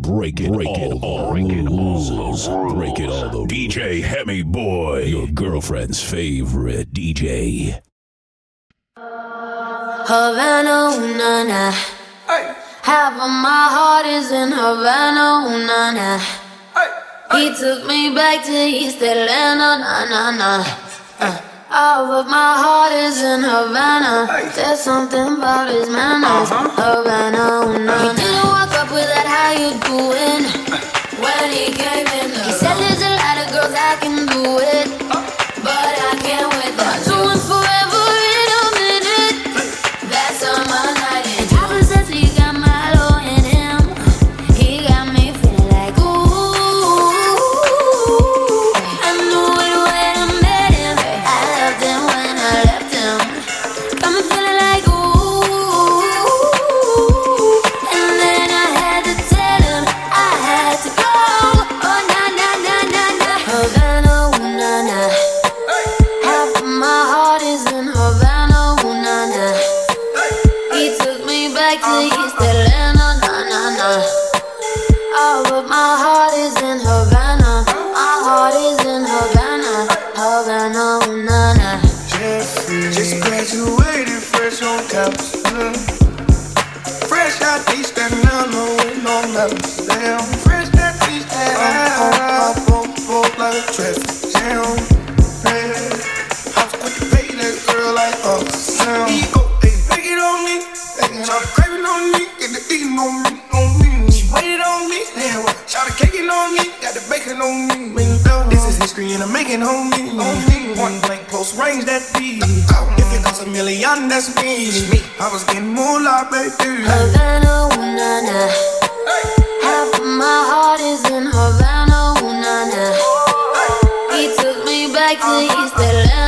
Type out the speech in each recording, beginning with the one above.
Break it, break it all, break it rules, break it all. The DJ HemiBoy, your girlfriend's favorite DJ. Havana, ooh, na na. Half of my heart is in Havana, ooh, na na. He took me back to East Atlanta, na na na. Uh, all of my heart is in Havana. There's something about his manners. Havana, ooh, na na. Doing? When he came in, back to East Atlanta, na na na. Oh, but my heart is in Havana. My heart is in Havana, Havana, ooh, na na. Jeffery. Just graduated fresh on campus. mm. Fresh out East Atlanta with no levels. Damn, fresh that East Atlanta. Up like a traffic jam. Yeah. I was quick to pay that girl like a Got on me. This is history and I'm making on. Point blank, close range, that beat. If it costs a million, that's me. I was getting moolah, baby. Havana, ooh, na na. Half of my heart is in Havana, ooh, na na. He took me back to East Atlanta,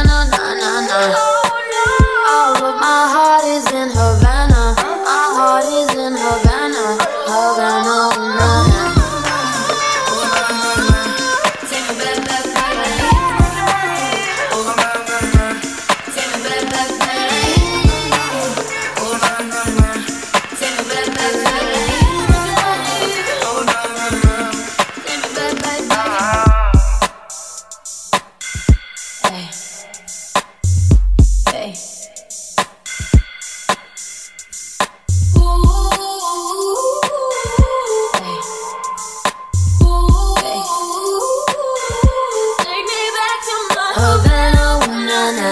Havana, ooh, na na.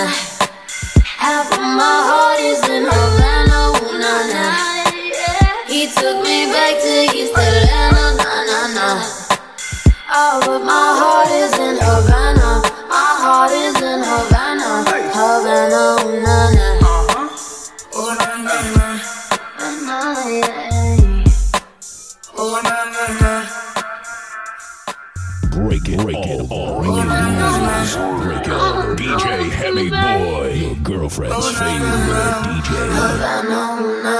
Half of my heart is in Havana, ooh, na na. He took me back to East Atlanta, na na na. Oh, but my heart is in Havana. My heart is in Havana, Havana, ooh, na na. Uh-huh. Oh, na, na, na. Na, na, yeah. Oh, Break it, all, break it. DJ HemiBoy, your girlfriend's favorite DJ.